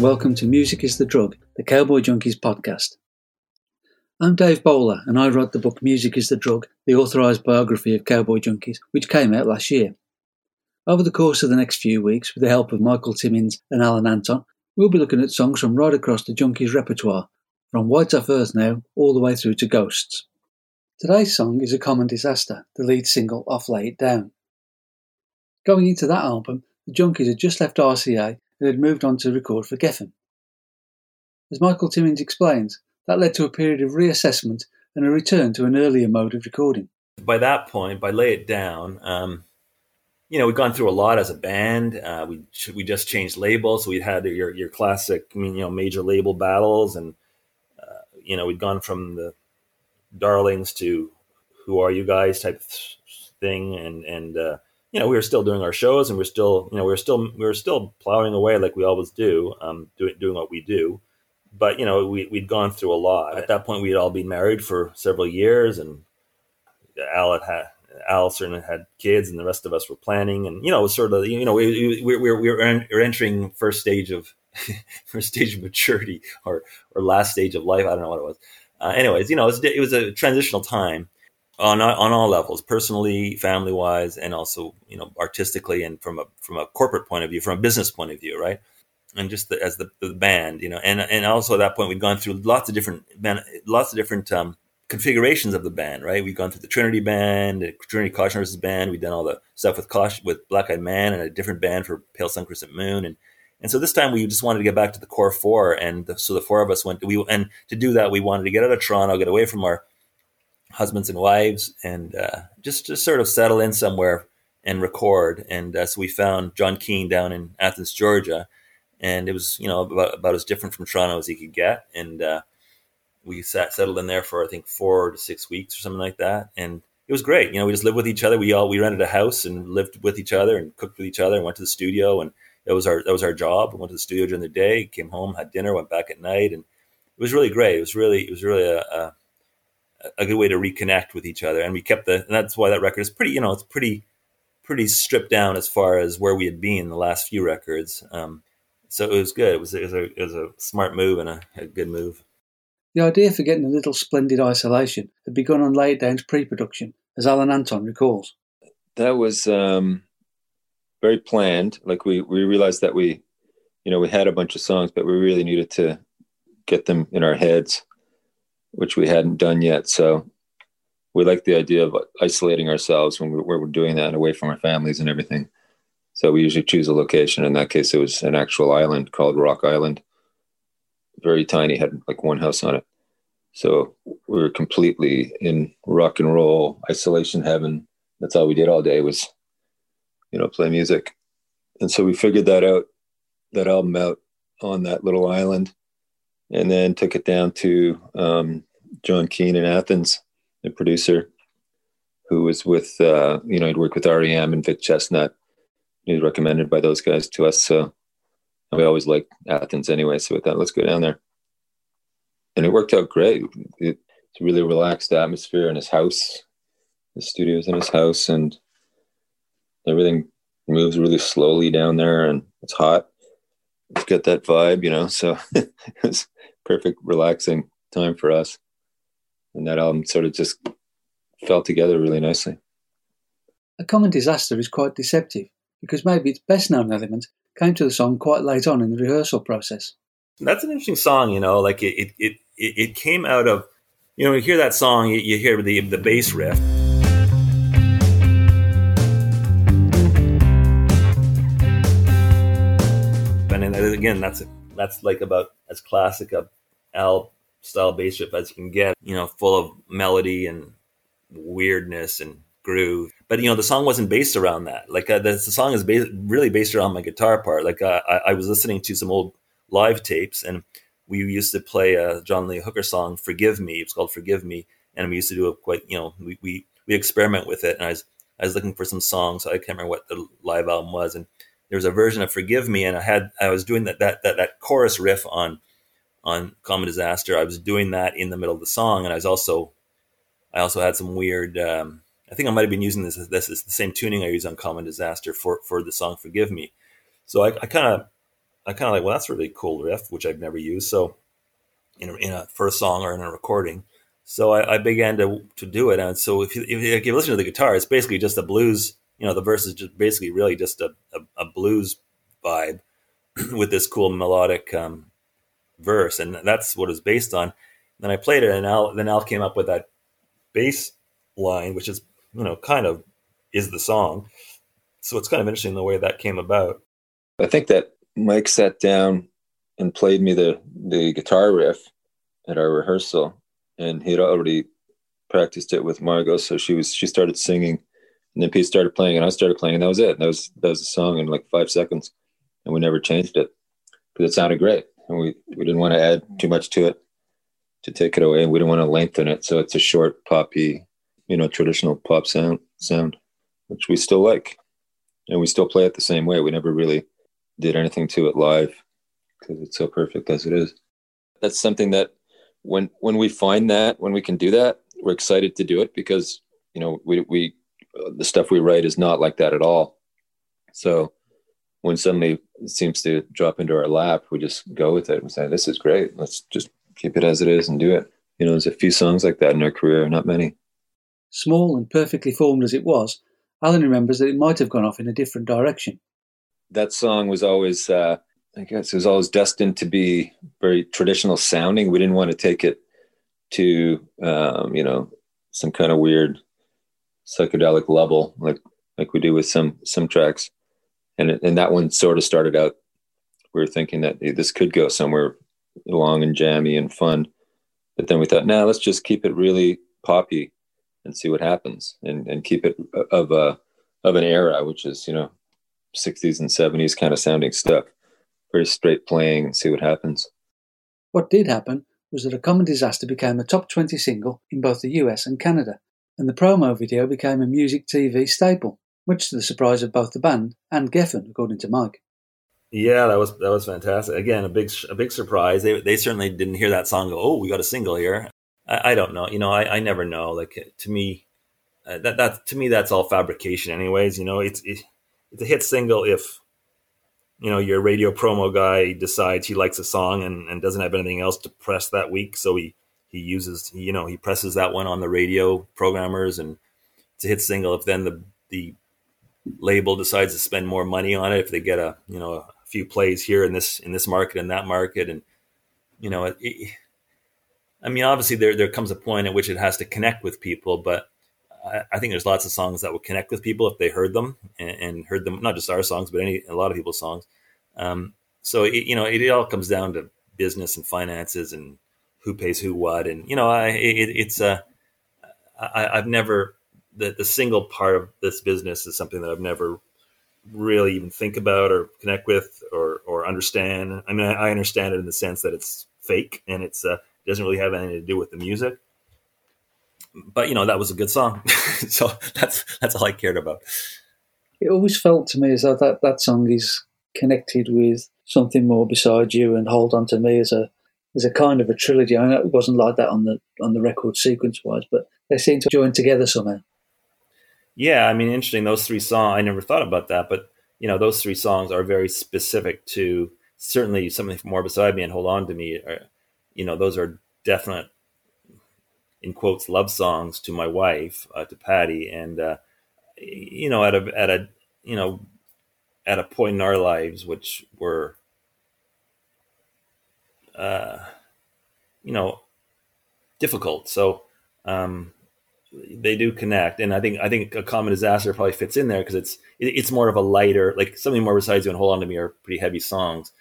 and welcome to Music is the Drug, the Cowboy Junkies podcast. I'm Dave Bowler, and I wrote the book Music is the Drug, the authorised biography of Cowboy Junkies, which came out last year. Over the course of the next few weeks, with the help of Michael Timmins and Alan Anton, we'll be looking at songs from right across the Junkies repertoire, from Whites Off Earth Now all the way through to Ghosts. Today's song is A Common Disaster, the lead single off Lay It Down. Going into that album, the Junkies had just left RCA and had moved on to record for Geffen. As Michael Timmins explains, that led to a period of reassessment and a return to an earlier mode of recording. By that point, by Lay It Down, um, you know, we'd gone through a lot as a band. Uh, we we just changed labels. We had your your classic, you know, major label battles, and uh, you know, we'd gone from the Darlings to Who Are You Guys type thing, and and uh, you know, we were still doing our shows, and we're still, you know, we are still we were still plowing away like we always do, um, doing doing what we do. But you know, we we'd gone through a lot. At that point, we had all been married for several years, and Al had, had Al certainly had kids, and the rest of us were planning, and you know, sort of you know we we, we, we were entering first stage of first stage of maturity or or last stage of life. I don't know what it was. Uh, anyways, you know, it was, it was a transitional time on on all levels, personally, family wise, and also you know artistically and from a from a corporate point of view, from a business point of view, right? And just the, as the, the band, you know, and and also at that point we'd gone through lots of different lots of different um, configurations of the band, right? We've gone through the Trinity band, the Trinity Caution Horses band. We've done all the stuff with with Black Eyed Man and a different band for Pale Sun Crescent Moon. And, and so this time we just wanted to get back to the core four. And the, so the four of us went, we, and to do that, we wanted to get out of Toronto, get away from our husbands and wives and uh, just, just sort of settle in somewhere and record. And uh, so we found John Keane down in Athens, Georgia. And it was, you know, about, about as different from Toronto as he could get. And, uh, we sat settled in there for I think four to six weeks or something like that, and it was great. You know, we just lived with each other. We all we rented a house and lived with each other and cooked with each other and went to the studio and that was our that was our job. We went to the studio during the day, came home, had dinner, went back at night, and it was really great. It was really it was really a, a, a good way to reconnect with each other. And we kept the and that's why that record is pretty you know it's pretty pretty stripped down as far as where we had been the last few records. Um, so it was good. It was, it was, a, it was a smart move and a, a good move. The idea for getting a little splendid isolation had begun on Lay It Down's pre-production, as Alan Anton recalls. That was um, very planned. Like we we realized that we, you know, we had a bunch of songs, but we really needed to get them in our heads, which we hadn't done yet. So we like the idea of isolating ourselves when we're, we're doing that and away from our families and everything. So we usually choose a location. In that case, it was an actual island called Rock Island very tiny, had like one house on it. So we were completely in rock and roll isolation heaven. That's all we did all day was, you know, play music. And so we figured that out, that album out on that little island, and then took it down to um, John Keane in Athens, the producer, who was with, uh, you know, he'd worked with REM and Vic Chesnutt. He was recommended by those guys to us. So we always liked Athens anyway, so we thought let's go down there, and it worked out great. It, it's a really relaxed atmosphere in his house. The studio's in his house, and everything moves really slowly down there, and it's hot. It's got that vibe, you know. So perfect, relaxing time for us, and that album sort of just fell together really nicely. A common disaster is quite deceptive because maybe its best known element came to the song quite late on in the rehearsal process. That's an interesting song, you know, like it, it, it, it came out of, you know, you hear that song, you, you hear the, the bass riff. And then uh, again, that's that's like about as classic a Al style bass riff as you can get. You know, full of melody and weirdness and groove. But you know, the song wasn't based around that. Like uh, the, the, song is based, really based around my guitar part. Like uh, I, I, was listening to some old live tapes, and we used to play a John Lee Hooker song, "Forgive Me." It's called "Forgive Me," and we used to do it quite. You know, we we we experiment with it, and I was I was looking for some songs. So I can't remember what the live album was, and there was a version of "Forgive Me," and I had I was doing that that that, that chorus riff on on Common Disaster. I was doing that in the middle of the song, and I was also I also had some weird. Um, I think I might have been using this this is the same tuning I use on Common Disaster for for the song "Forgive Me." So I, kind of I kind of like, well, that's a really cool riff, which I've never used. So in a, in a first song or in a recording. So I, I began to to do it. And so if you, if you listen to the guitar, it's basically just a blues. You know, the verse is just basically really just a, a, a blues vibe with this cool melodic um, verse, and that's what it's based on. Then I played it, and Al then Al came up with that bass line, which is you know kind of is the song. So it's kind of interesting the way that came about. I think that Mike sat down and played me the the guitar riff at our rehearsal, and he'd already practiced it with Margo. So she was she started singing, and then Pete started playing, and I started playing, and that was it. That was that was the song in like five seconds, and we never changed it because it sounded great, and we we didn't want to add too much to it to take it away, and we didn't want to lengthen it. So it's a short poppy, you know, traditional pop sound sound, which we still like, and we still play it the same way. We never really did anything to it live because it's so perfect as it is. That's something that when when we find that when we can do that, we're excited to do it because you know we we the stuff we write is not like that at all. So when suddenly it seems to drop into our lap, we just go with it and say, "This is great. Let's just keep it as it is and do it." You know, there's a few songs like that in our career, not many. Small and perfectly formed as it was, Alan remembers that it might have gone off in a different direction. That song was always uh, I guess it was always destined to be very traditional sounding. We didn't want to take it to um, you know some kind of weird psychedelic level like like we do with some some tracks, and it, and that one sort of started out. We were thinking that hey, this could go somewhere long and jammy and fun, but then we thought, now nah, let's just keep it really poppy and see what happens, and and keep it of a of an era, which is you know 60s and 70s kind of sounding stuff very straight playing and see what happens. What did happen was that A Common Disaster became a top 20 single in both the US and Canada, and the promo video became a music TV staple, much to the surprise of both the band and Geffen, according to Mike. Yeah, that was that was fantastic. Again, a big a big surprise. They they certainly didn't hear that song. Go, oh, we got a single here. I, I don't know. You know, I, I never know. Like to me, uh, that that to me that's all fabrication. Anyways, you know, it's it, it's a hit single if you know your radio promo guy decides he likes a song and, and doesn't have anything else to press that week so he he uses you know he presses that one on the radio programmers and it's a hit single if then the the label decides to spend more money on it if they get a you know a few plays here in this in this market and that market and you know it, it, i mean obviously there there comes a point at which it has to connect with people but I, I think there's lots of songs that would connect with people if they heard them and, and heard them, not just our songs, but any a lot of people's songs. Um, so it, you know, it, it, all comes down to business and finances and who pays who what, and you know, I it, it's a I, I've never the the single part of this business is something that I've never really even think about or connect with or or understand. I mean, I, I understand it in the sense that it's fake and it's uh, doesn't really have anything to do with the music but you know that was a good song, so that's that's all I cared about. It always felt to me as though that that song is connected with something more beside you and hold on to me as a as a kind of a trilogy. I know it wasn't like that on the on the record sequence wise, but they seem to join together somehow. Yeah, I mean, interesting. Those three songs, I never thought about that, but you know, those three songs are very specific to certainly something more beside me and hold on to me. Are, you know, those are definite in quotes love songs to my wife uh, to Patty and uh, you know at a at a you know at a point in our lives which were uh, you know difficult. So um, they do connect. And I think I think a common disaster probably fits in there because it's it, it's more of a lighter like something more besides you and hold on to me are pretty heavy songs.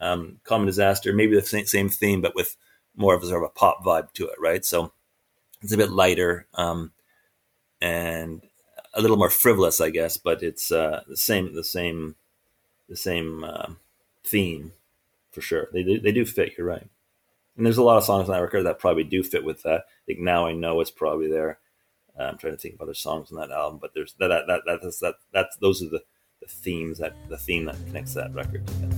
Um, common disaster maybe the same, same theme but with more of a sort of a pop vibe to it right? So it's a bit lighter um, and a little more frivolous, I guess, but it's uh, the same, the same, the same uh, theme for sure. They do, they do fit. You're right. And there's a lot of songs on that record that probably do fit with that. Think now I know it's probably there. Uh, I'm trying to think of other songs on that album, but there's that that that that's that that's those are the, the themes that the theme that connects that record together.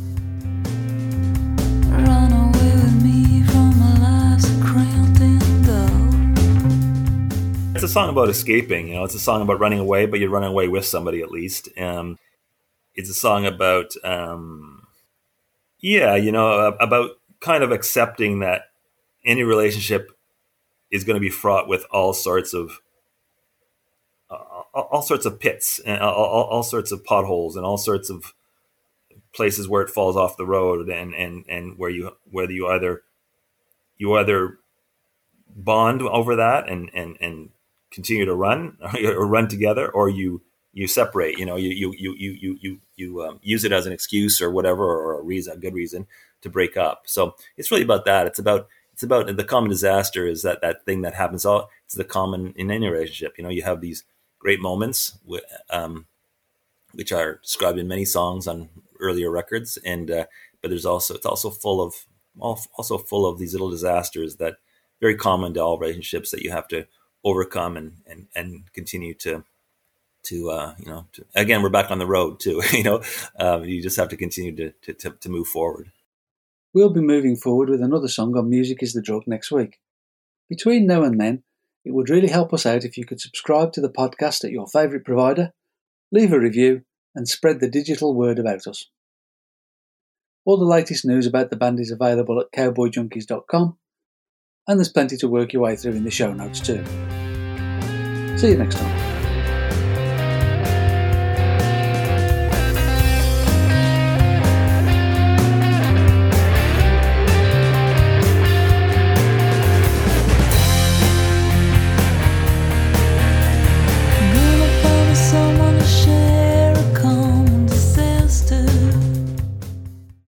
it's a song about escaping. You know, it's a song about running away, but you're running away with somebody at least. Um, it's a song about um, Yeah, you know, about kind of accepting that any relationship is going to be fraught with all sorts of uh, all sorts of pits and all, all, all, sorts of potholes and all sorts of places where it falls off the road and and and where you whether you either you either bond over that and and and continue to run or run together or you you separate you know you you you you you you, you um, use it as an excuse or whatever or a reason a good reason to break up. So it's really about that. It's about it's about the common disaster is that that thing that happens all it's the common in any relationship. You know you have these great moments um, which are described in many songs on earlier records. And uh, but there's also it's also full of also full of these little disasters that very common to all relationships that you have to overcome and and and continue to to uh, you know to, again we're back on the road too you know uh, you just have to continue to, to, to to move forward we'll be moving forward with another song on music is the drug next week between now and then it would really help us out if you could subscribe to the podcast at your favorite provider leave a review and spread the digital word about us all the latest news about the band is available at cowboyjunkies.com and there's plenty to work your way through in the show notes too. See you next time.